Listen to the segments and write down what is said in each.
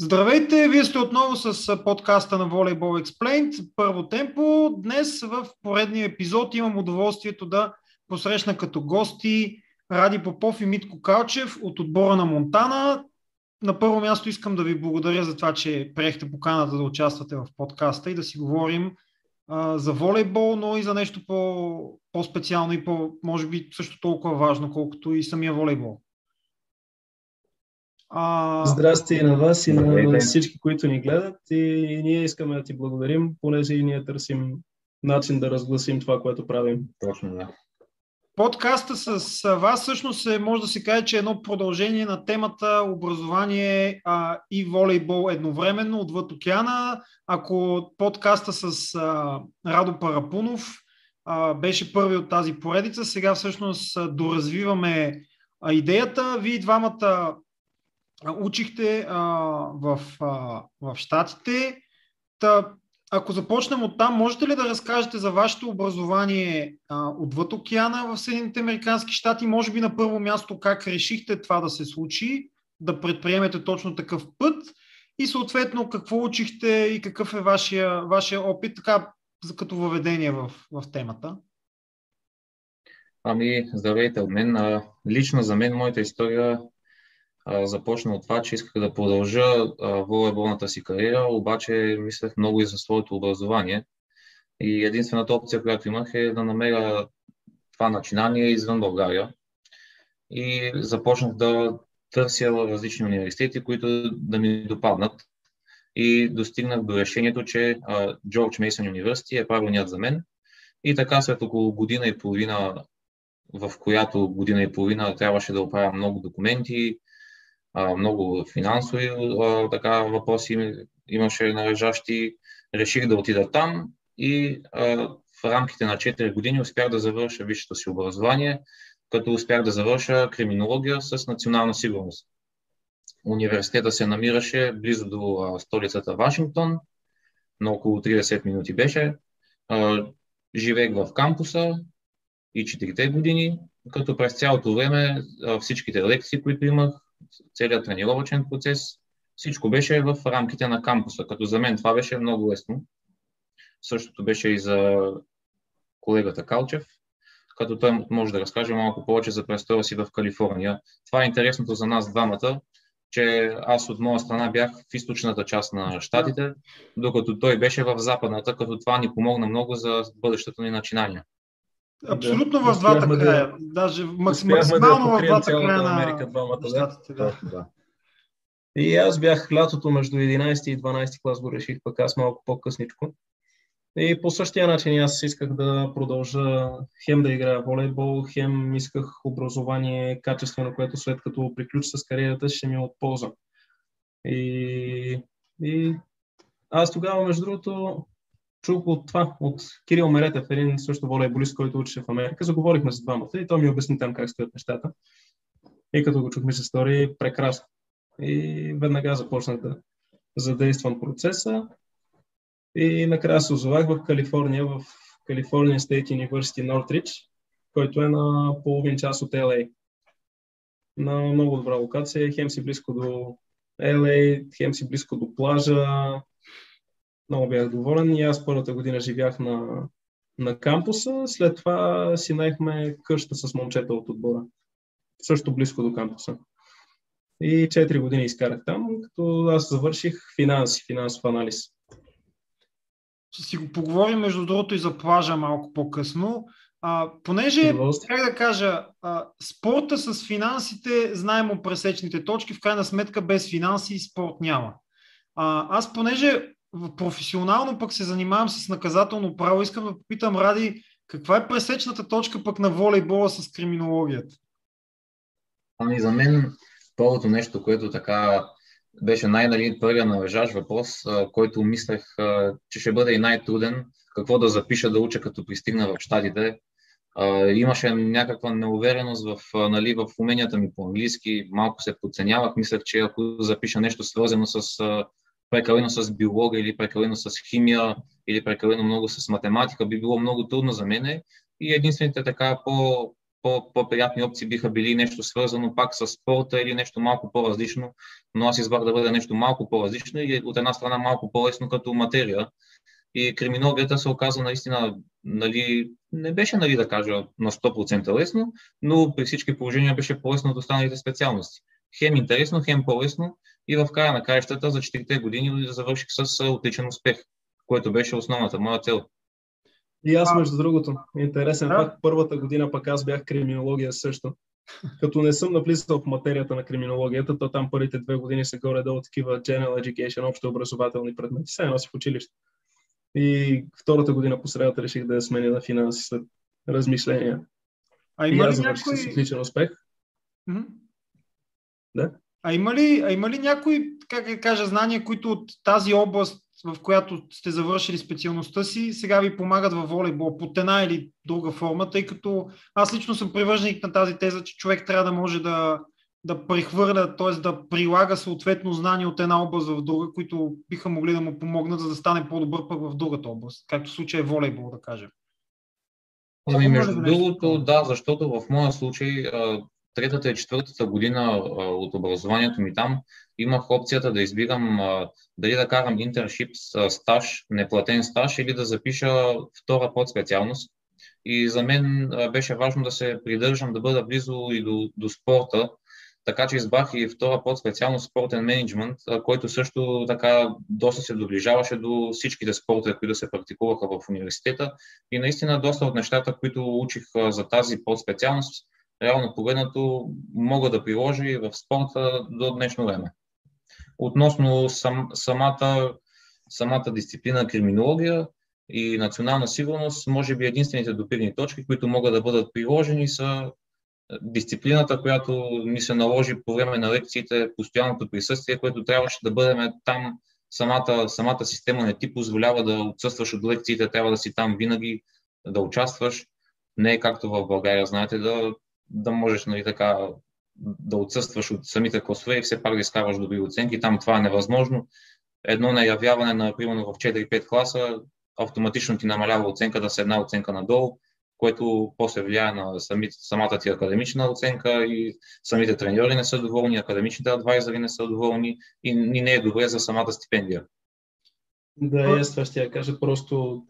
Здравейте, вие сте отново с подкаста на Volleyball Explained. Първо темпо. Днес в поредния епизод имам удоволствието да посрещна като гости Ради Попов и Митко Калчев от отбора на Монтана. На първо място искам да ви благодаря за това, че приехте поканата да участвате в подкаста и да си говорим а, за волейбол, но и за нещо по, по-специално и по, може би също толкова важно, колкото и самия волейбол. А... Здрасти и на вас и на всички, които ни гледат и ние искаме да ти благодарим, понеже и ние търсим начин да разгласим това, което правим. Точно, да. Подкаста с вас всъщност е, може да се каже, че е едно продължение на темата образование а, и волейбол едновременно отвъд океана. Ако подкаста с а, Радо Парапунов а, беше първи от тази поредица, сега всъщност доразвиваме а, идеята. Вие двамата учихте а, в, а, в Штатите. Та, ако започнем от там, можете ли да разкажете за вашето образование а, отвъд океана в Съединените Американски щати? Може би на първо място как решихте това да се случи, да предприемете точно такъв път и съответно какво учихте и какъв е вашия, вашия опит, така като въведение в, в темата? Ами, здравейте от мен. Лично за мен моята история започна от това, че исках да продължа волейболната си кариера, обаче мислех много и за своето образование. И единствената опция, която имах е да намеря това начинание извън България. И започнах да търся различни университети, които да ми допаднат. И достигнах до решението, че Джордж Мейсън университет е правилният за мен. И така след около година и половина, в която година и половина трябваше да оправя много документи, много финансови така, въпроси имаше належащи. Реших да отида там и в рамките на 4 години успях да завърша висшето си образование, като успях да завърша криминология с национална сигурност. Университета се намираше близо до столицата Вашингтон, на около 30 минути беше. Живеех в кампуса и 4 години, като през цялото време всичките лекции, които имах, целият тренировачен процес, всичко беше в рамките на кампуса, като за мен това беше много лесно. Същото беше и за колегата Калчев, като той може да разкаже малко повече за престоя си в Калифорния. Това е интересното за нас двамата, че аз от моя страна бях в източната част на щатите, докато той беше в западната, като това ни помогна много за бъдещето ни начинания. Абсолютно да, в двата края. Да, даже максимално да в двата края на Америка, двамата, щатите. Да. да. И аз бях лятото между 11 и 12 клас го реших, пък аз малко по-късничко. И по същия начин аз исках да продължа хем да играя волейбол, хем исках образование качествено, което след като приключа с кариерата ще ми е от полза. И, и аз тогава, между другото, чух от това, от Кирил Меретев, един също волейболист, който учеше в Америка. Заговорихме с двамата и той ми обясни там как стоят нещата. И като го чухме се стори прекрасно. И веднага започнах да задействам процеса. И накрая се озовах в Калифорния, в California State University Northridge, който е на половин час от LA. На много добра локация, хем си близко до LA, хем си близко до плажа, много бях доволен и аз първата година живях на, на кампуса. След това си наехме къща с момчета от отбора. Също близко до кампуса. И 4 години изкарах там, като аз завърших финанси, финансов анализ. Ще си го поговорим, между другото, и за плажа малко по-късно. А, понеже, как да кажа, а, спорта с финансите, знаем пресечните точки, в крайна сметка без финанси спорт няма. А, аз, понеже професионално пък се занимавам с наказателно право. Искам да попитам, Ради, каква е пресечната точка пък на волейбола с криминологията? Ами за мен първото нещо, което така беше най-нали първия належащ въпрос, който мислех, че ще бъде и най-труден, какво да запиша да уча като пристигна в щатите. Имаше някаква неувереност в, нали, в уменията ми по английски, малко се подценявах, мислех, че ако запиша нещо свързано с прекалено с биология или прекалено с химия или прекалено много с математика би било много трудно за мене. И единствените така по по-приятни опции биха били нещо свързано пак с спорта или нещо малко по-различно, но аз избрах да бъде нещо малко по-различно и от една страна малко по-лесно като материя. И криминологията се оказа наистина, нали, не беше, нали, да кажа, на 100% лесно, но при всички положения беше по-лесно от останалите специалности. Хем интересно, хем по-лесно и в края на краищата за 4 години завърших с отличен успех, което беше основната моя цел. И аз, между другото, интересен да. факт, първата година пък аз бях криминология също. Като не съм навлизал в материята на криминологията, то там първите две години се горе-долу такива general education, общо образователни предмети. Сега носи в училище. И втората година по средата реших да я сменя на финанси след размишления. А има ли някой... с отличен успех. Mm-hmm. Да. А има ли, а има ли някои, как да кажа, знания, които от тази област в която сте завършили специалността си, сега ви помагат във волейбол под една или друга форма, тъй като аз лично съм привърженик на тази теза, че човек трябва да може да, да прехвърля, т.е. да прилага съответно знания от една област в друга, които биха могли да му помогнат, за да стане по-добър пък в другата област, както в случая е волейбол, да кажем. Ами, между другото, да, защото в моя случай третата и четвъртата година от образованието ми там имах опцията да избирам дали да карам интершип стаж, неплатен стаж или да запиша втора подспециалност. И за мен беше важно да се придържам, да бъда близо и до, до спорта, така че избрах и втора подспециалност спортен менеджмент, който също така доста се доближаваше до всичките спортове, които се практикуваха в университета. И наистина доста от нещата, които учих за тази подспециалност, реално погледнато мога да приложа и в спорта до днешно време. Относно сам, самата, самата дисциплина криминология и национална сигурност, може би единствените допирни точки, които могат да бъдат приложени са дисциплината, която ни се наложи по време на лекциите, постоянното присъствие, което трябваше да бъдем там. Самата, самата система не ти позволява да отсъстваш от лекциите, трябва да си там винаги, да участваш. Не е както в България, знаете, да да можеш нали, така, да отсъстваш от самите класове и все пак да изкарваш добри оценки. Там това е невъзможно. Едно наявяване, на, примерно в 4-5 класа, автоматично ти намалява оценката с една оценка надолу, което после влияе на самата ти академична оценка и самите треньори не са доволни, академичните адвайзери не са доволни и, и не е добре за самата стипендия. Да, аз това ще я кажа. Просто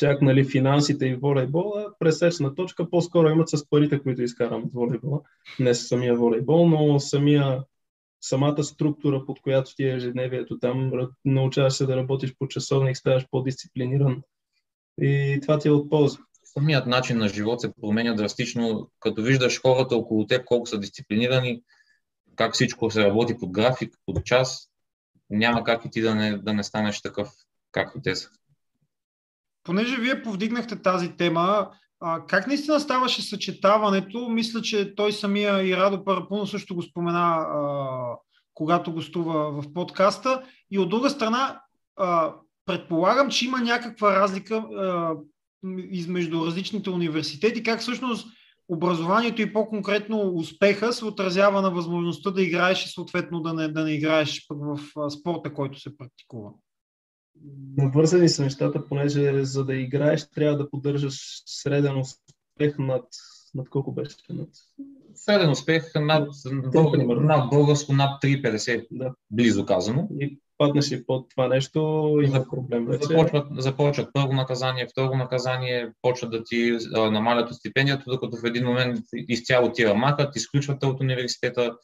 чак нали, финансите и волейбола, пресечна точка по-скоро имат с парите, които изкарам от волейбола. Не с самия волейбол, но самия, самата структура, под която ти е ежедневието там, научаваш се да работиш по часовник, ставаш по-дисциплиниран и това ти е от полза. Самият начин на живот се променя драстично, като виждаш хората около теб колко са дисциплинирани, как всичко се работи под график, под час, няма как и ти да не, да не станеш такъв, както те са понеже вие повдигнахте тази тема, а, как наистина ставаше съчетаването? Мисля, че той самия и Радо Парапуно също го спомена, а, когато гостува в подкаста. И от друга страна, а, предполагам, че има някаква разлика а, измежду различните университети, как всъщност образованието и по-конкретно успеха се отразява на възможността да играеш и съответно да не, да не играеш в спорта, който се практикува. Навързани са нещата, понеже за да играеш трябва да поддържаш среден успех над, над колко беше? Над... Среден успех над, над българско над 3,50, да. близо казано. И паднеш и под това нещо, има проблем вече. Започват, започват първо наказание, второ наказание, почват да ти а, намалят от стипендията, докато в един момент изцяло ти махат, изключват от университета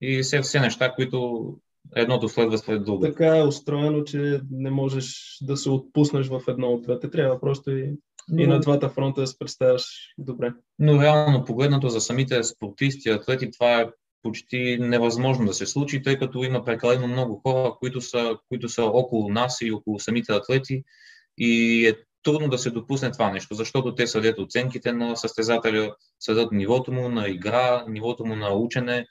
и все, все неща, които едното следва след друго. Така е устроено, че не можеш да се отпуснеш в едно от двете. Трябва просто и, но... и на двата фронта да се представяш добре. Но реално погледнато за самите спортисти, атлети, това е почти невъзможно да се случи, тъй като има прекалено много хора, които са, които са около нас и около самите атлети и е трудно да се допусне това нещо, защото те съдят оценките на състезателя, съдят нивото му на игра, нивото му на учене,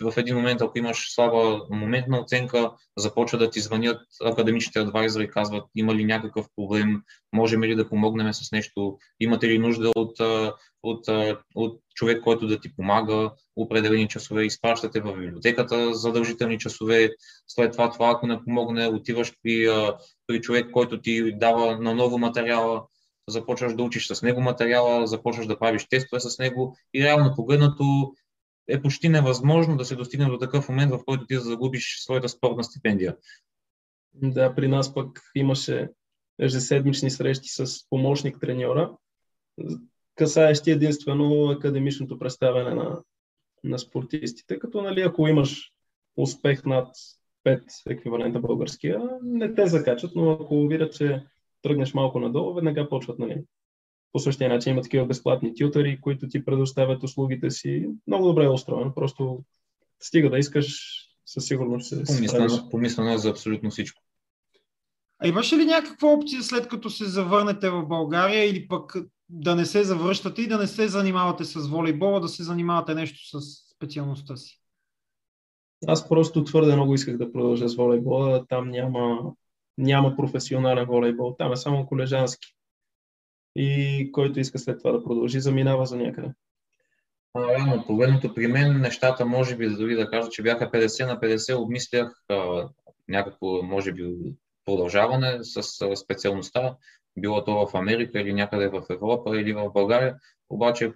в един момент, ако имаш слаба моментна оценка, започва да ти звънят академичните адвайзери и казват има ли някакъв проблем, можем ли да помогнем с нещо, имате ли нужда от, от, от човек, който да ти помага определени часове, изпращате в библиотеката задължителни часове, след това това, ако не помогне, отиваш при, при човек, който ти дава на ново материала, започваш да учиш с него материала, започваш да правиш тестове с него и реално погледнато е почти невъзможно да се достигне до такъв момент, в който ти загубиш своята спортна стипендия. Да, при нас пък имаше ежеседмични срещи с помощник треньора, касаещи единствено академичното представяне на, на спортистите, като нали, ако имаш успех над 5 еквивалента българския, не те закачат, но ако видят, че тръгнеш малко надолу, веднага почват нали, по същия начин има такива безплатни тютери, които ти предоставят услугите си. Много добре е устроено, просто стига да искаш, със сигурност се помислено, помислено е за абсолютно всичко. А имаше ли някаква опция след като се завърнете в България или пък да не се завръщате и да не се занимавате с волейбола, да се занимавате нещо с специалността си? Аз просто твърде много исках да продължа с волейбола. Там няма, няма професионален волейбол. Там е само колежански. И който иска след това да продължи, заминава за някъде. Реално, погледното при мен, нещата може би, дори да кажа, че бяха 50 на 50, обмислях а, някакво, може би, продължаване с специалността, било то в Америка или някъде в Европа или в България. Обаче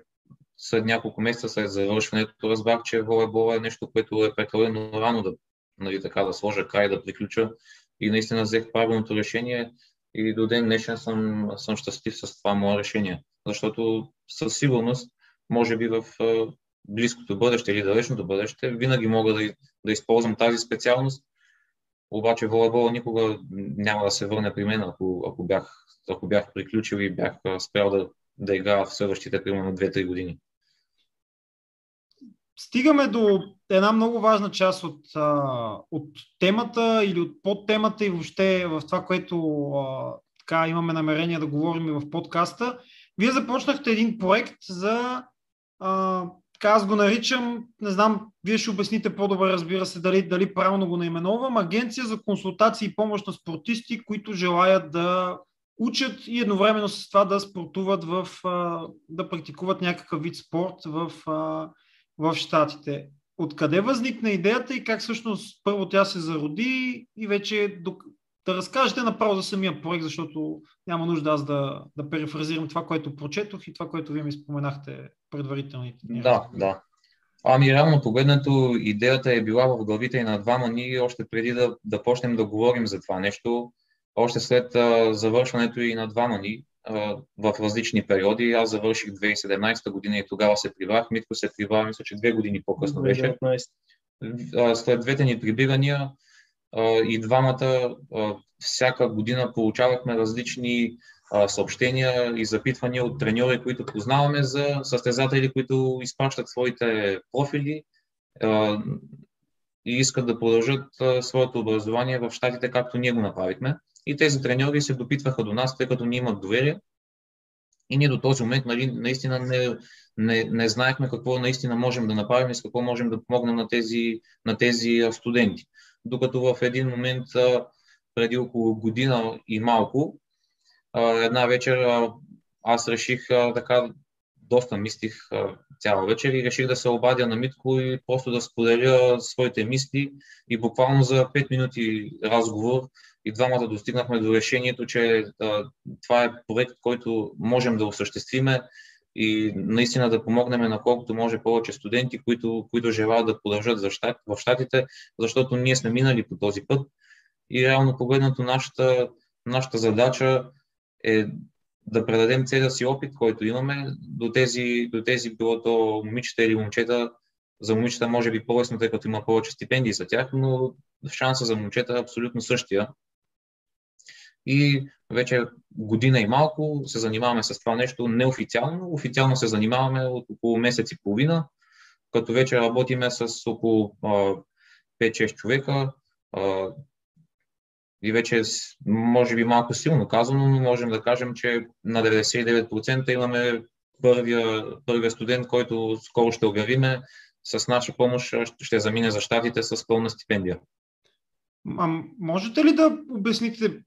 след няколко месеца след завършването разбрах, че волейбол е нещо, което е прекалено рано да, нали, така, да сложа край, да приключа и наистина взех правилното решение и до ден днешен съм, съм щастлив с това мое решение. Защото със сигурност, може би в близкото бъдеще или далечното бъдеще, винаги мога да, да използвам тази специалност, обаче волейбола никога няма да се върне при мен, ако, ако, бях, ако бях приключил и бях спрял да, да играя в следващите примерно 2-3 години. Стигаме до една много важна част от, от темата или от подтемата и въобще в това, което така имаме намерение да говорим и в подкаста. Вие започнахте един проект за така аз го наричам, не знам, вие ще обясните по-добре, разбира се, дали, дали правилно го наименувам, агенция за консултации и помощ на спортисти, които желаят да учат и едновременно с това да спортуват в, да практикуват някакъв вид спорт в, в Штатите. Откъде възникна идеята и как всъщност първо тя се зароди и вече да разкажете направо за самия проект, защото няма нужда аз да, да перефразирам това, което прочетох и това, което вие ми споменахте предварителните. Да, да. Ами реално погледнато идеята е била в главите и на двама ние още преди да, да почнем да говорим за това нещо, още след а, завършването и на двама ни в различни периоди. Аз завърших 2017 година и тогава се прибрах. Митко се прибра, мисля, че две години по-късно беше. След двете ни прибирания и двамата всяка година получавахме различни съобщения и запитвания от треньори, които познаваме за състезатели, които изпращат своите профили и искат да продължат своето образование в щатите, както ние го направихме. И тези треньори се допитваха до нас, тъй като ние имат доверие. И ние до този момент нали, наистина не, не, не знаехме какво наистина можем да направим и с какво можем да помогнем на тези, на тези студенти докато в един момент преди около година и малко, една вечер аз реших така, доста мислих цяла вечер и реших да се обадя на Митко и просто да споделя своите мисли и буквално за 5 минути разговор и двамата достигнахме до решението, че това е проект, който можем да осъществиме и наистина да помогнем на колкото може повече студенти, които, които желаят да продължат за щат, в щатите, защото ние сме минали по този път и реално погледнато нашата, нашата задача е да предадем целия си опит, който имаме до тези, до тези било то момичета или момчета. За момичета може би по-лесно, тъй като има повече стипендии за тях, но шанса за момчета е абсолютно същия. И вече година и малко се занимаваме с това нещо неофициално. Официално се занимаваме от около месец и половина, като вече работиме с около 5-6 човека. И вече, може би малко силно казано, но можем да кажем, че на 99% имаме първия, първия студент, който скоро ще обявиме, с наша помощ ще замине за щатите с пълна стипендия. А можете ли да обясните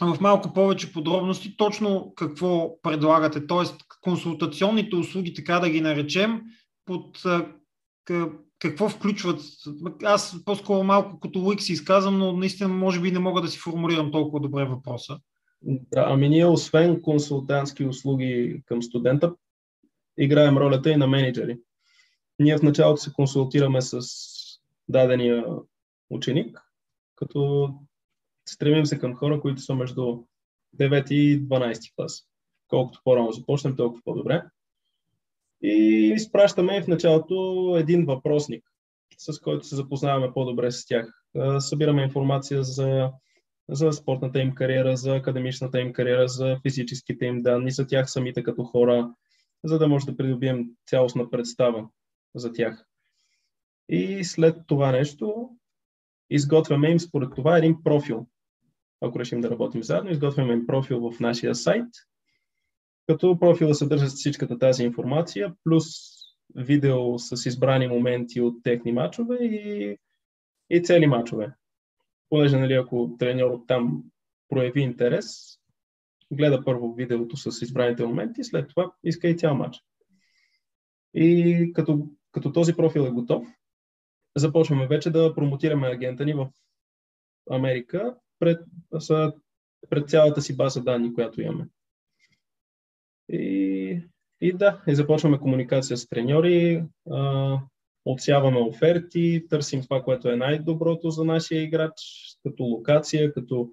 в малко повече подробности точно какво предлагате, т.е. консултационните услуги, така да ги наречем, под какво включват. Аз по-скоро малко като лик си изказвам, но наистина може би не мога да си формулирам толкова добре въпроса. Да, ами ние освен консултантски услуги към студента, играем ролята и на менеджери. Ние в началото се консултираме с дадения ученик, като стремим се към хора, които са между 9 и 12 клас. Колкото по-рано започнем, толкова по-добре. И изпращаме в началото един въпросник, с който се запознаваме по-добре с тях. Събираме информация за, за спортната им кариера, за академичната им кариера, за физическите им данни, за тях самите като хора, за да може да придобием цялостна представа за тях. И след това нещо изготвяме им според това един профил. Ако решим да работим заедно, изготвяме профил в нашия сайт, като профила съдържа всичката тази информация, плюс видео с избрани моменти от техни мачове и, и цели мачове. Понеже, нали, ако треньор там прояви интерес, гледа първо видеото с избраните моменти, след това иска и цял матч. И като, като този профил е готов, започваме вече да промотираме агента ни в Америка пред, пред цялата си база данни, която имаме. И, и да, и започваме комуникация с треньори, а, отсяваме оферти, търсим това, което е най-доброто за нашия играч, като локация, като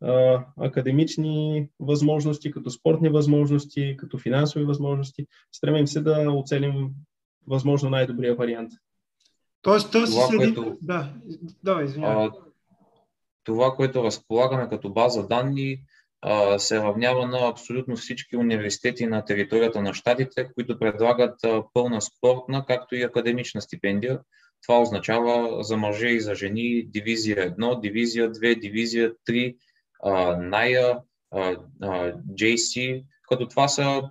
а, академични възможности, като спортни възможности, като финансови възможности. Стремим се да оцелим възможно най-добрия вариант. Тоест търси това, се което, Да, давай, извинявай. Това, което разполагаме като база данни, се равнява на абсолютно всички университети на територията на щатите, които предлагат пълна спортна, както и академична стипендия. Това означава за мъже и за жени дивизия 1, дивизия 2, дивизия 3, Ная, JC, като това са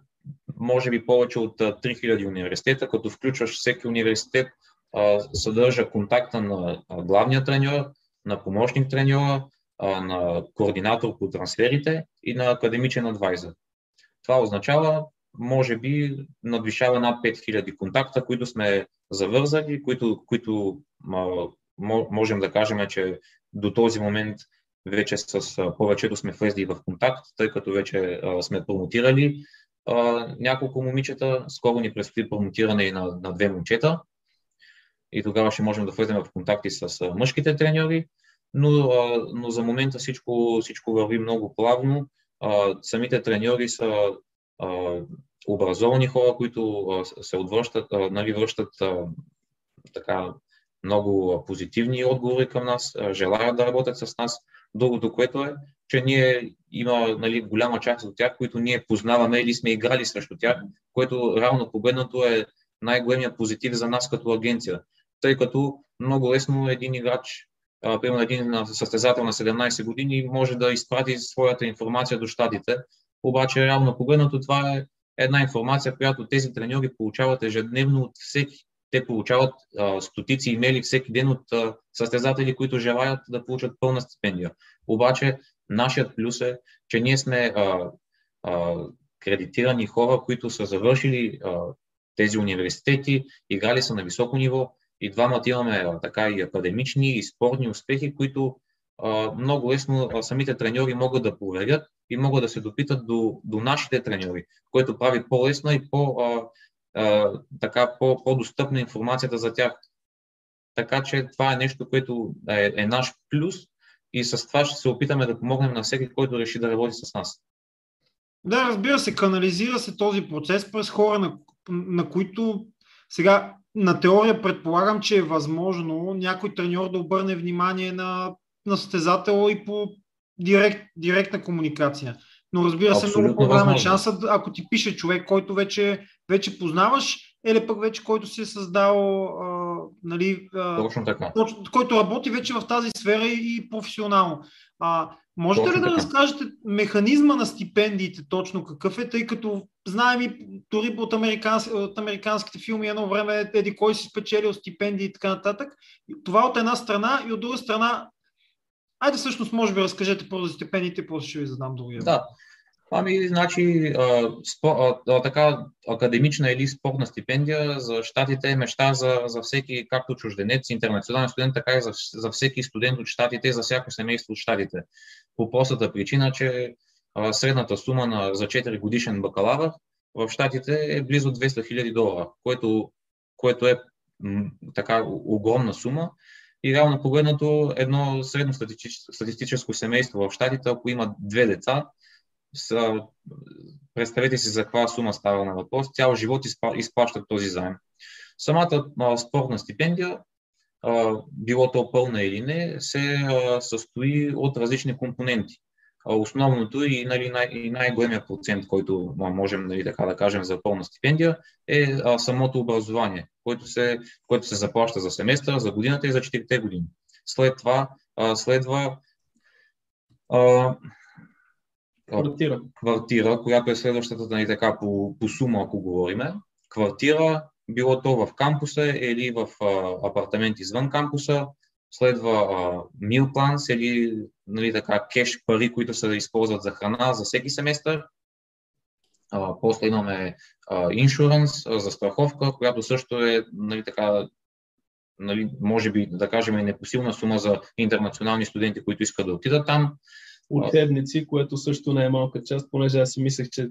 може би повече от 3000 университета, като включваш всеки университет, съдържа контакта на главния треньор, на помощник треньора, на координатор по трансферите и на академичен адвайзър. Това означава, може би, надвишава над 5000 контакта, които сме завързали, които, които можем да кажем, че до този момент вече с повечето сме влезли в контакт, тъй като вече сме промотирали няколко момичета. Скоро ни предстои промотиране и на, на две момчета. И тогава ще можем да влезем в контакти с мъжките треньори. Но, но за момента всичко, всичко върви много плавно. Самите треньори са образовани хора, които се отвръщат, нали, връщат така много позитивни отговори към нас, желаят да работят с нас. Другото, което е, че ние има нали, голяма част от тях, които ние познаваме или сме играли срещу тях, което равно погледнато е най-големия позитив за нас като агенция. Тъй като много лесно един играч, примерно един състезател на 17 години, може да изпрати своята информация до щатите, обаче равно погледнато това е една информация, която тези треньори получават ежедневно от всеки. Те получават а, стотици имейли всеки ден от а, състезатели, които желаят да получат пълна стипендия. Обаче, нашият плюс е, че ние сме а, а, кредитирани хора, които са завършили а, тези университети, играли са на високо ниво и двамата имаме а, така и академични и спортни успехи, които а, много лесно а, самите треньори могат да проверят и могат да се допитат до, до нашите треньори, което прави по-лесна и по- така по, по-достъпна информацията за тях. Така че това е нещо, което е, е наш плюс и с това ще се опитаме да помогнем на всеки, който реши да работи с нас. Да, разбира се, канализира се този процес през хора, на, на които сега на теория предполагам, че е възможно някой треньор да обърне внимание на, на състезател и по директ, директна комуникация. Но разбира се, Абсолютно много по-голям е шансът, ако ти пише човек, който вече, вече познаваш, или пък вече който си е създал, а, нали, Точно така. който работи вече в тази сфера и професионално. А, можете точно ли да така. разкажете механизма на стипендиите точно какъв е, тъй като знаем и дори от, американс, от американските филми едно време еди кой си спечелил стипендии и така нататък. Това от една страна и от друга страна Айде всъщност, може би, разкажете по за стипендиите, после ще ви задам другия. Да. Ами, значи, а, спо, а, така, академична или спортна стипендия за щатите е мечта за, за всеки, както чужденец, интернационален студент, така и за, за всеки студент от щатите, за всяко семейство от щатите. По простата причина, че средната сума на, за 4 годишен бакалавър в Штатите е близо 200 000 долара, което, което е м, така огромна сума. И реално погледнато едно средно статистическо семейство в Штатите, ако има две деца, представете си за каква сума става на въпрос, цял живот изплащат този заем. Самата спортна стипендия, било то пълна или не, се състои от различни компоненти. Основното и, нали, най- и най-големия процент, който можем нали, така да кажем за пълна стипендия, е а, самото образование, което се, което се заплаща за семестъра, за годината и за 4 години. След това а, следва а, Квартира. Квартира, която е следващата нали, така, по, по сума, ако говориме. Квартира, било то в кампуса или в а, апартамент извън кампуса, следва мил планс или нали, така, кеш пари, които се използват за храна за всеки семестър. А, после имаме иншуранс за страховка, която също е нали, така, нали, може би да кажем непосилна сума за интернационални студенти, които искат да отидат там учебници, което също не е малка част, понеже аз си мислех, че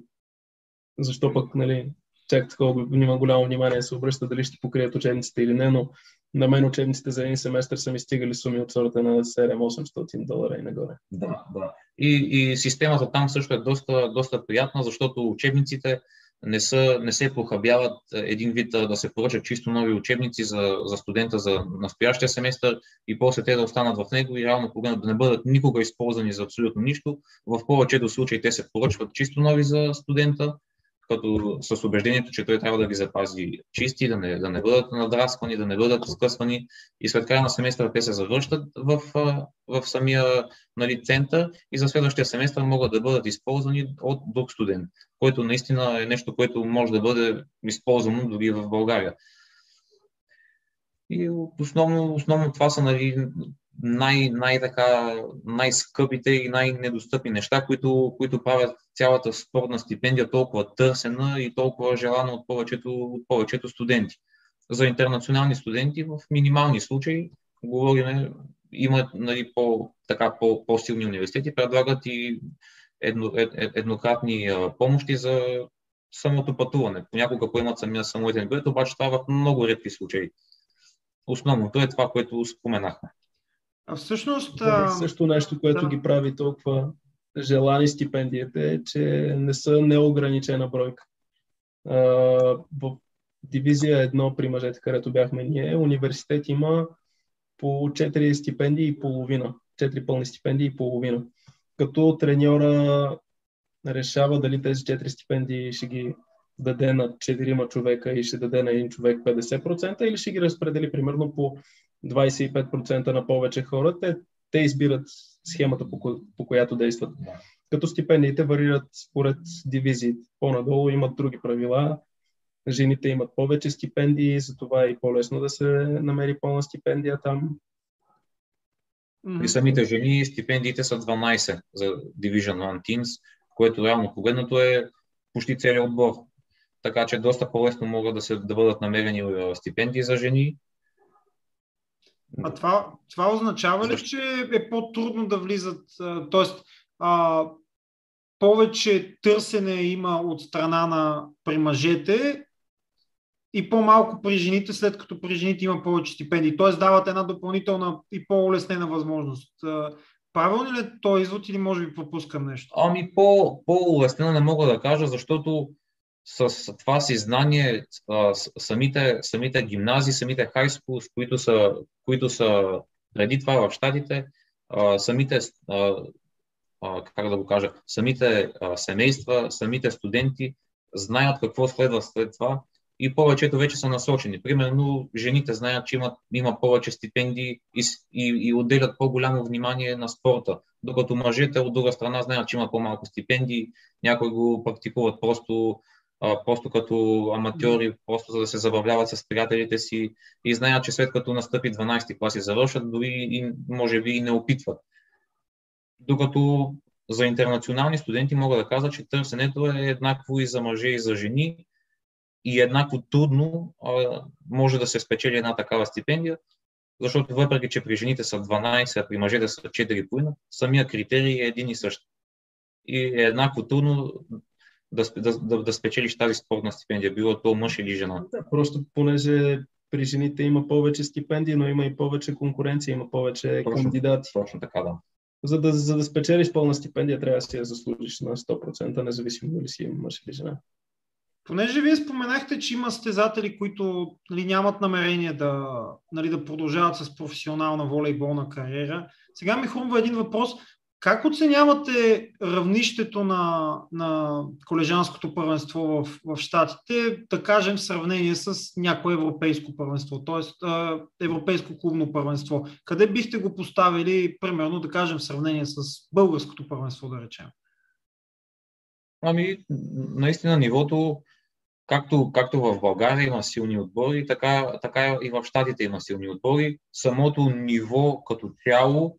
защо пък, нали, чак такова има голямо внимание се обръща дали ще покрият учебниците или не, но на мен учебниците за един семестър са ми стигали суми от сорта на 7-800 долара и нагоре. Да, да. И, и системата там също е доста, доста приятна, защото учебниците не, са, не се похабяват един вид да се поръчат чисто нови учебници за, за студента за настоящия семестър и после те да останат в него и реално погледнат да не бъдат никога използвани за абсолютно нищо. В повечето случаи те се поръчват чисто нови за студента като с убеждението, че той трябва да ги запази чисти, да не, да не бъдат надрасквани, да не бъдат скъсвани и след края на семестъра те се завръщат в, в самия нали, център и за следващия семестър могат да бъдат използвани от друг студент, което наистина е нещо, което може да бъде използвано дори в България. И основно, основно това са нали, най- най-така, най-скъпите и най-недостъпни неща, които, които правят цялата спортна стипендия толкова търсена и толкова желана от повечето, от повечето студенти. За интернационални студенти в минимални случаи, говорим, имат нали, по, така, по, по-силни университети, предлагат и едно, ед, еднократни помощи за самото пътуване. Понякога поемат самия самолетен билет, обаче това в много редки случаи. Основното е това, което споменахме. А всъщност... Това също нещо, което да. ги прави толкова желани стипендиите е, че не са неограничена бройка. В дивизия 1 при мъжете, където бяхме ние, университет има по 4 стипендии и половина. 4 пълни стипендии и половина. Като треньора решава дали тези 4 стипендии ще ги даде на 4 човека и ще даде на един човек 50% или ще ги разпредели примерно по 25% на повече хора, те, те избират схемата, по, по която действат. Като стипендиите варират според дивизиите. По-надолу имат други правила. Жените имат повече стипендии, затова е и по-лесно да се намери пълна стипендия там. При самите жени стипендиите са 12 за Division 1 Teams, което реално погледнато е почти целият отбор. Така че доста по-лесно могат да, се, да бъдат намерени стипендии за жени а това, това означава ли, че е по-трудно да влизат, т.е. повече търсене има от страна на при мъжете и по-малко при жените, след като при жените има повече стипендии. Т.е. дават една допълнителна и по-улеснена възможност. Правилно ли е този извод или може би пропускам нещо? Ами по, по-улеснена не мога да кажа, защото с това си знание самите, самите гимназии, самите хай с които са, които са преди това в щатите, самите, как да го кажа, самите семейства, самите студенти знаят какво следва след това и повечето вече са насочени. Примерно, жените знаят, че имат, има повече стипендии и, и, и отделят по-голямо внимание на спорта, докато мъжете от друга страна знаят, че има по-малко стипендии, някои го практикуват просто а, просто като аматьори, просто за да се забавляват с приятелите си и знаят, че след като настъпи 12-ти клас и завършат, дори и може би и не опитват. Докато за интернационални студенти мога да кажа, че търсенето е еднакво и за мъже и за жени и еднакво трудно а, може да се спечели една такава стипендия, защото въпреки, че при жените са 12, а при мъжете са 4,5, самия критерий е един и същ. и е еднакво трудно да, да, да, да спечелиш тази спортна стипендия, било то мъж или жена. Да, просто понеже при жените има повече стипендии, но има и повече конкуренция, има повече точно, кандидати. Точно така, да. За да, за да спечелиш пълна стипендия, трябва да си я заслужиш на 100%, независимо дали си мъж или жена. Понеже вие споменахте, че има стезатели, които нали, нямат намерение да, нали, да продължават с професионална волейболна кариера, сега ми хрумва един въпрос. Как оценявате равнището на, на колежанското първенство в, в Штатите, да кажем в сравнение с някое европейско първенство, т.е. европейско клубно първенство? Къде бихте го поставили, примерно, да кажем в сравнение с българското първенство, да речем? Ами, наистина нивото, както, както в България има силни отбори, така, така и в Штатите има силни отбори. Самото ниво като цяло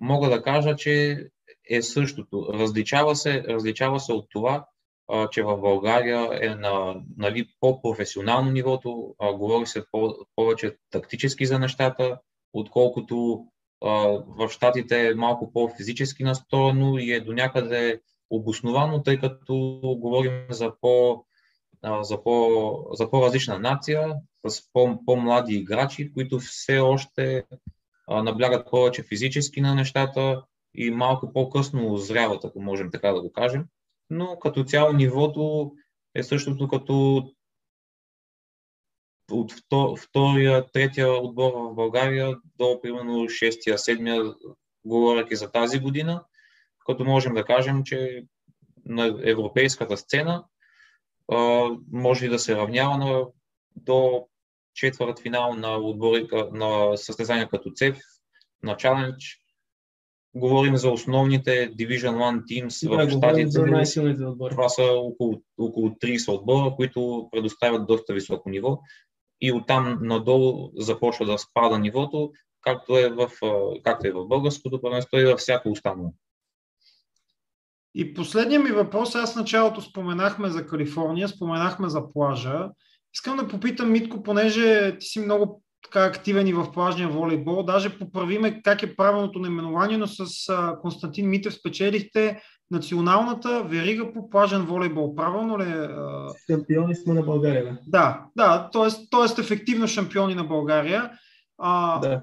мога да кажа, че е същото. Различава се, различава се от това, а, че в България е на нали, по-професионално нивото, а, говори се по- повече тактически за нещата, отколкото а, в Штатите е малко по-физически настроено и е до някъде обосновано, тъй като говорим за по- за, по, за по-различна нация, с по, по-млади играчи, които все още наблягат повече физически на нещата и малко по-късно озряват, ако можем така да го кажем. Но като цяло нивото е същото като от втория, третия отбор в България до примерно шестия, седмия, говоряки за тази година, като можем да кажем, че на европейската сцена може да се равнява на, до четвърт финал на отбори на състезания като ЦЕФ, на Challenge. Говорим за основните Division 1 Teams да, в щатите. Това са около, около 30 отбора, които предоставят доста високо ниво. И оттам надолу започва да спада нивото, както е в, както е в българското първенство и във всяко останало. И последният ми въпрос, аз началото споменахме за Калифорния, споменахме за плажа. Искам да попитам, Митко, понеже ти си много така активен и в плажния волейбол, даже поправиме как е правилното наименование, но с Константин Митев спечелихте националната верига по плажен волейбол. Правилно ли? Шампиони сме на България. Да, да, т.е. ефективно шампиони на България. А, да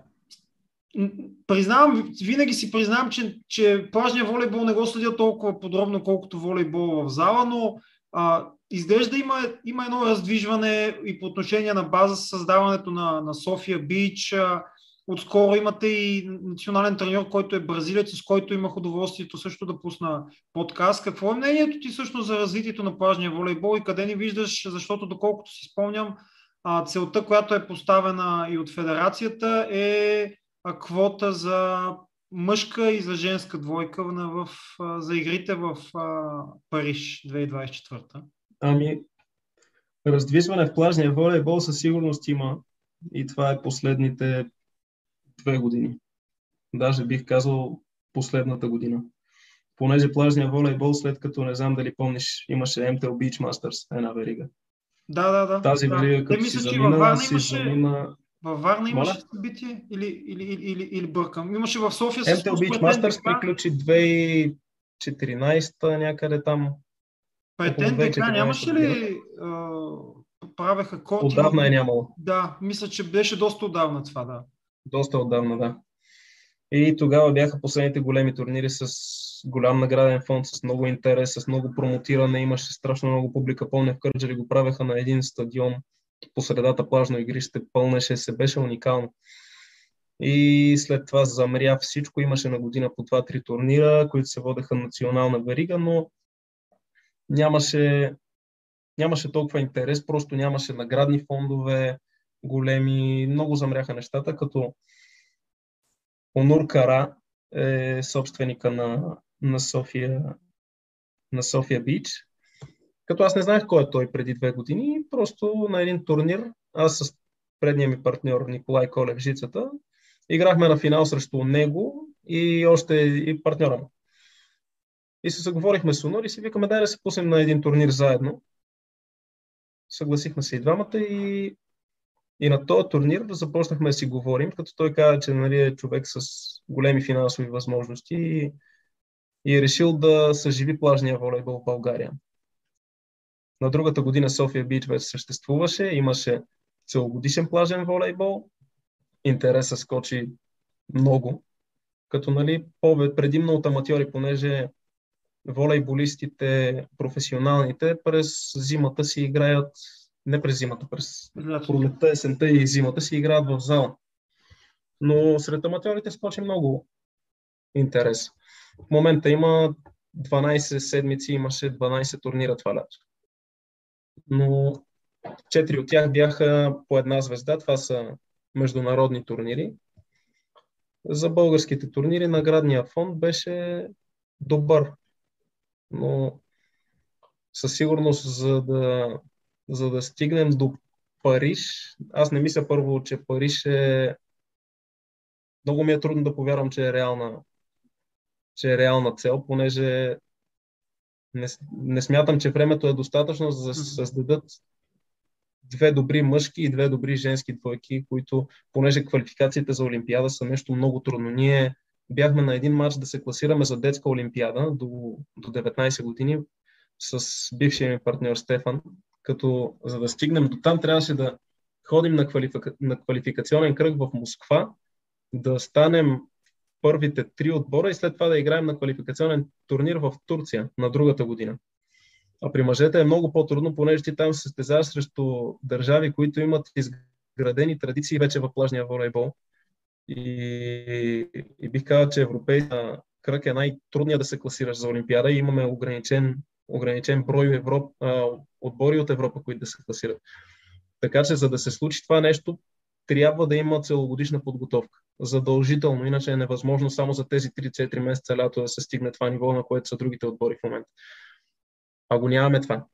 признавам, винаги си признавам, че, че плажния волейбол не го следя толкова подробно, колкото волейбол в зала, но а, изглежда има, има едно раздвижване и по отношение на база създаването на, на София Бич. Отскоро имате и национален треньор, който е бразилец, с който имах удоволствието също да пусна подкаст. Какво е мнението ти също за развитието на плажния волейбол и къде ни виждаш, защото доколкото си спомням, целта, която е поставена и от федерацията е квота за мъжка и за женска двойка в, за игрите в Париж 2024? Ами, раздвижване в плажния волейбол със сигурност има и това е последните две години. Даже бих казал последната година. Понеже плажния волейбол, след като не знам дали помниш, имаше MTL Beach Masters, една верига. Да, да, да. Тази верига, като мисля, си замина, си имаше... замина във Варна имаше събитие или, или, или, или, или бъркам? Имаше в София MTL Beach Masters приключи 2014 някъде там. Претен така нямаше ли а, правеха коти? Отдавна е нямало. Да, мисля, че беше доста отдавна това, да. Доста отдавна, да. И тогава бяха последните големи турнири с голям награден фонд, с много интерес, с много промотиране. Имаше страшно много публика. Помня в Кърджали го правеха на един стадион по средата плажно игрище пълнеше се, беше уникално. И след това замря всичко. Имаше на година по 2-3 турнира, които се водеха национална верига, но нямаше, нямаше толкова интерес, просто нямаше наградни фондове големи, много замряха нещата, като Онур Кара е собственика на, на София на София Бич като аз не знаех кой е той преди две години, просто на един турнир, аз с предния ми партньор Николай Колев Жицата, играхме на финал срещу него и още и партньора му. И се заговорихме с Онор и си викаме, дай да се пуснем на един турнир заедно. Съгласихме се и двамата и, и на този турнир започнахме да си говорим, като той каза, че нали, е човек с големи финансови възможности и, и е решил да съживи плажния волейбол в България. На другата година София Бич вече съществуваше, имаше целогодишен плажен волейбол, интереса скочи много, като нали, предимно от аматьори, понеже волейболистите, професионалните, през зимата си играят, не през зимата, през пролетта, есента и зимата си играят в зала. Но сред аматьорите скочи много интерес. В момента има 12 седмици, имаше 12 турнира това лято. Но 4 от тях бяха по една звезда, това са международни турнири. За българските турнири наградния фонд беше добър, но със сигурност за да, за да стигнем до Париж, аз не мисля първо, че Париж е много ми е трудно да повярвам, че е реална, че е реална цел, понеже не, не смятам, че времето е достатъчно за да се създадат две добри мъжки и две добри женски двойки, които, понеже квалификациите за Олимпиада са нещо много трудно. Ние бяхме на един матч да се класираме за детска Олимпиада до, до 19 години с бившия ми партньор Стефан, като за да стигнем до там трябваше да ходим на, квалифика... на квалификационен кръг в Москва, да станем първите три отбора и след това да играем на квалификационен турнир в Турция на другата година. А при мъжете е много по-трудно, понеже ти там се състезаваш срещу държави, които имат изградени традиции вече в плажния волейбол. И, и бих казал, че европейска кръг е най-трудният да се класираш за Олимпиада и имаме ограничен, ограничен брой Европ, а, отбори от Европа, които да се класират. Така че, за да се случи това нещо, трябва да има целогодишна подготовка. Задължително, иначе е невъзможно само за тези 3-4 месеца лято да се стигне това ниво, на което са другите отбори в момента. А го нямаме това.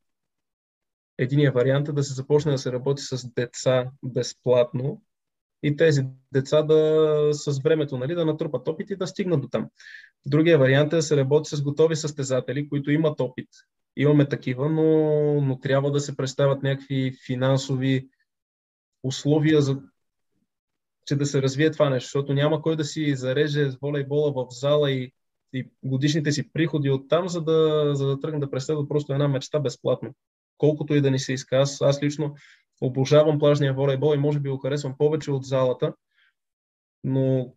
Единият вариант е да се започне да се работи с деца безплатно и тези деца да с времето нали, да натрупат опит и да стигнат до там. Другия вариант е да се работи с готови състезатели, които имат опит. Имаме такива, но, но трябва да се представят някакви финансови условия за че да се развие това нещо, защото няма кой да си зареже с волейбола в зала и, и годишните си приходи от там, за да, за да тръгне да преследва просто една мечта безплатно. Колкото и да ни се иска. Аз, аз лично обожавам плажния волейбол и може би го харесвам повече от залата, но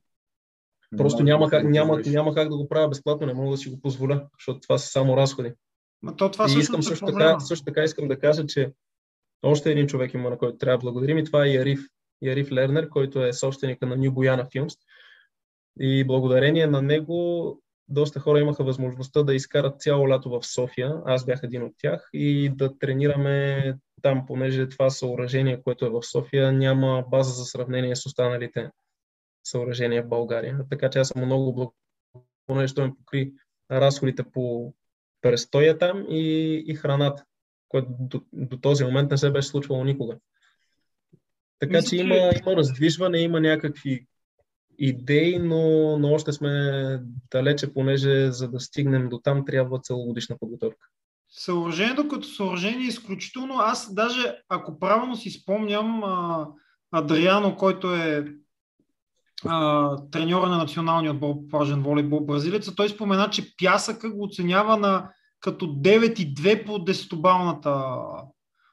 просто няма как, няма, няма как да го правя безплатно, не мога да си го позволя, защото това са само разходи. Но то това и искам също така, също така искам да кажа, че още един човек има, на който трябва да благодарим и това е Яриф. Яриф Лернер, който е собственика на New Boyana Films. И благодарение на него доста хора имаха възможността да изкарат цяло лято в София. Аз бях един от тях и да тренираме там, понеже това съоръжение, което е в София, няма база за сравнение с останалите съоръжения в България. Така че аз съм много благодарен, понеже той ми покри разходите по престоя там и, и храната, което до, до този момент не се беше случвало никога. Така че има, има раздвижване, има някакви идеи, но, но още сме далече, понеже за да стигнем до там трябва целогодишна подготовка. Съоръжението като съоръжение е изключително. Аз даже, ако правилно си спомням, Адриано, който е а, треньора на националния отбор по плажен волейбол бразилеца, той спомена, че пясъка го оценява на като 9,2 по 10-балната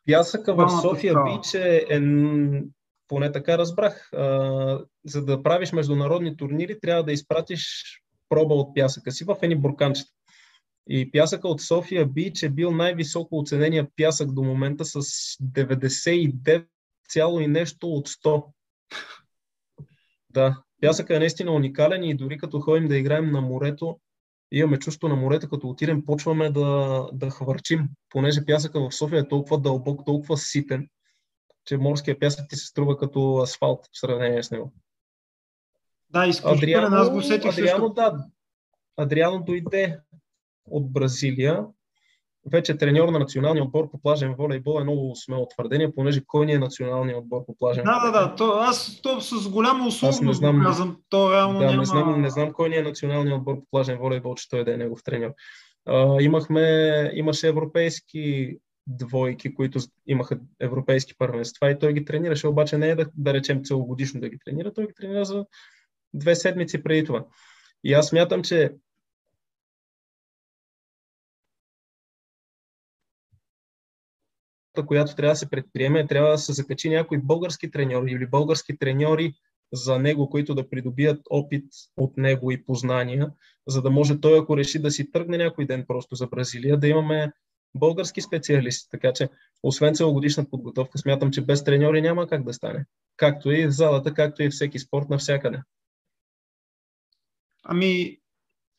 Пясъка в София Бич е, е, поне така разбрах, а, за да правиш международни турнири, трябва да изпратиш проба от пясъка си в едни бурканчета. И пясъка от София Бич е бил най-високо оценения пясък до момента с 99 цяло и нещо от 100. Да, пясъка е наистина уникален и дори като ходим да играем на морето, имаме чувство на морето, като отидем, почваме да, да хвърчим, понеже пясъка в София е толкова дълбок, толкова ситен, че морския пясък ти се струва като асфалт в сравнение с него. Да, изключително. Адриано, аз го сетих Адриано, също. да. Адриано дойде от Бразилия. Вече е треньор на националния отбор по плажен волейбол е много смело твърдение, понеже кой ни е националният отбор по плажен да? Да, да, то, аз то с голяма условност не знам, казвам. То реално да, няма... не, знам, не знам кой ни е националният отбор по плажен волейбол, че той да е негов треньор. Uh, имахме, имаше европейски двойки, които имаха европейски първенства и той ги тренираше, обаче не е да, да речем целогодишно да ги тренира, той ги тренира за две седмици преди това. И аз мятам, че която трябва да се предприеме, трябва да се закачи някой български треньор или български треньори за него, които да придобият опит от него и познания, за да може той, ако реши да си тръгне някой ден просто за Бразилия, да имаме български специалисти. Така че, освен целогодишна подготовка, смятам, че без треньори няма как да стане. Както и в залата, както и всеки спорт навсякъде. Ами,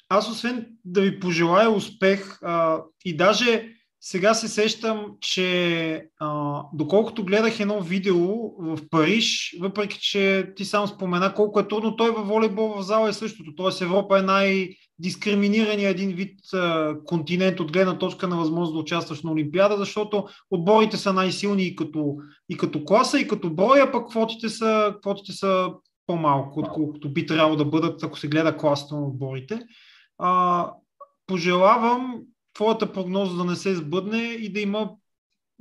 аз освен да ви пожелая успех а, и даже сега се сещам, че а, доколкото гледах едно видео в Париж, въпреки че ти сам спомена колко е трудно, той във волейбол в зала е същото. Тоест Европа е най-дискриминирания един вид а, континент от гледна точка на възможност да участваш на Олимпиада, защото отборите са най-силни и като, и като класа, и като броя, пък квотите са, квотите са по-малко, отколкото би трябвало да бъдат, ако се гледа класата на отборите. А, пожелавам твоята прогноза да не се сбъдне и да има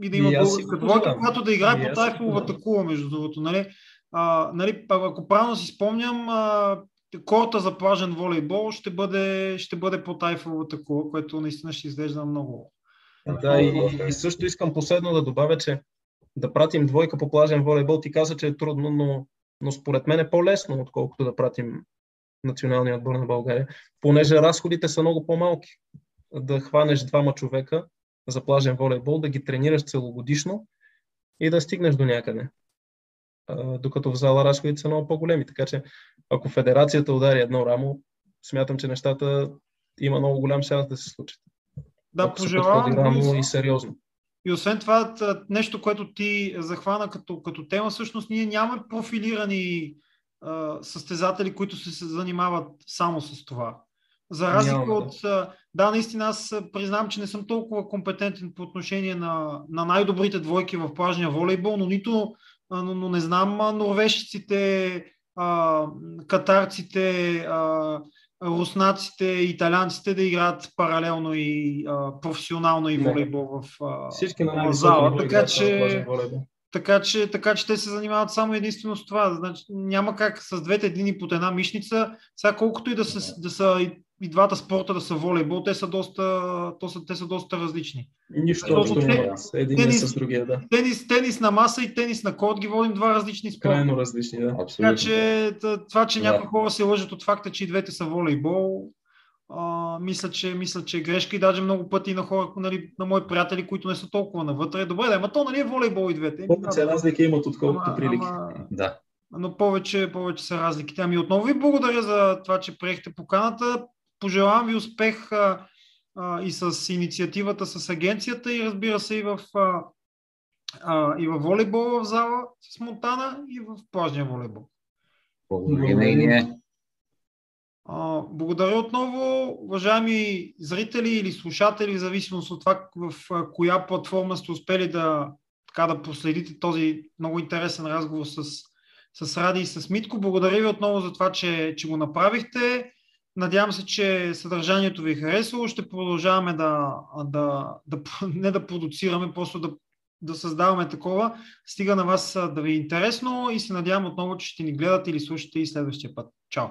и да има и българска двойка, която да играе по тайфовата кула, между другото. Нали? А, нали, ако правилно си спомням, а, корта за плажен волейбол ще бъде, ще бъде по тайфовата кула, което наистина ще изглежда много. Да, и, и също искам последно да добавя, че да пратим двойка по плажен волейбол, ти каза, че е трудно, но, но според мен е по-лесно, отколкото да пратим националния отбор на България, понеже разходите са много по-малки да хванеш двама човека за плажен волейбол, да ги тренираш целогодишно и да стигнеш до някъде. А, докато в зала разходите са много по-големи. Така че ако федерацията удари едно рамо, смятам, че нещата има много голям шанс да се случат. Да, ако пожелавам. Рамо и сериозно. И освен това, нещо, което ти захвана като, като тема, всъщност ние нямаме профилирани състезатели, които се занимават само с това. За разлика Няма, от... Да, наистина аз признавам, че не съм толкова компетентен по отношение на, на най-добрите двойки в плажния волейбол, но нито но, но не знам норвежците, а, катарците, а, руснаците, италянците да играят паралелно и а, професионално и волейбол в, а, Всички в зала. Така че, така че, така че те се занимават само единствено с това. Значи, няма как с двете дни под една мишница, сега колкото и да са, да са и двата спорта да са волейбол, те са доста, то са, те са доста различни. Нищо общо няма. Един тенис, с другия, да. Тенис, тенис на маса и тенис на корт ги водим два различни спорта. Крайно различни, да. Абсолютно. Така че това, че да. някои хора се лъжат от факта, че и двете са волейбол, а, мисля, че, мисля, че е грешка и даже много пъти на хора, нали, на мои приятели, които не са толкова навътре. Добре, да, ама то нали е волейбол и двете. Повече разлики имат, отколкото прилики. Ама, да. Но повече, повече са разликите. Ами отново ви благодаря за това, че приехте поканата. Пожелавам ви успех а, а, и с инициативата с агенцията и разбира се и в, а, а, и в волейбол в зала с Монтана и в плажния волейбол. Благодаря. Благодаря отново, уважаеми зрители или слушатели, в зависимост от това в коя платформа сте успели да, така, да последите този много интересен разговор с, с Ради и с Митко. Благодаря ви отново за това, че, че го направихте. Надявам се, че съдържанието ви е харесало. Ще продължаваме да, да, да не да продуцираме, просто да, да създаваме такова. Стига на вас да ви е интересно и се надявам отново, че ще ни гледате или слушате и следващия път. Чао!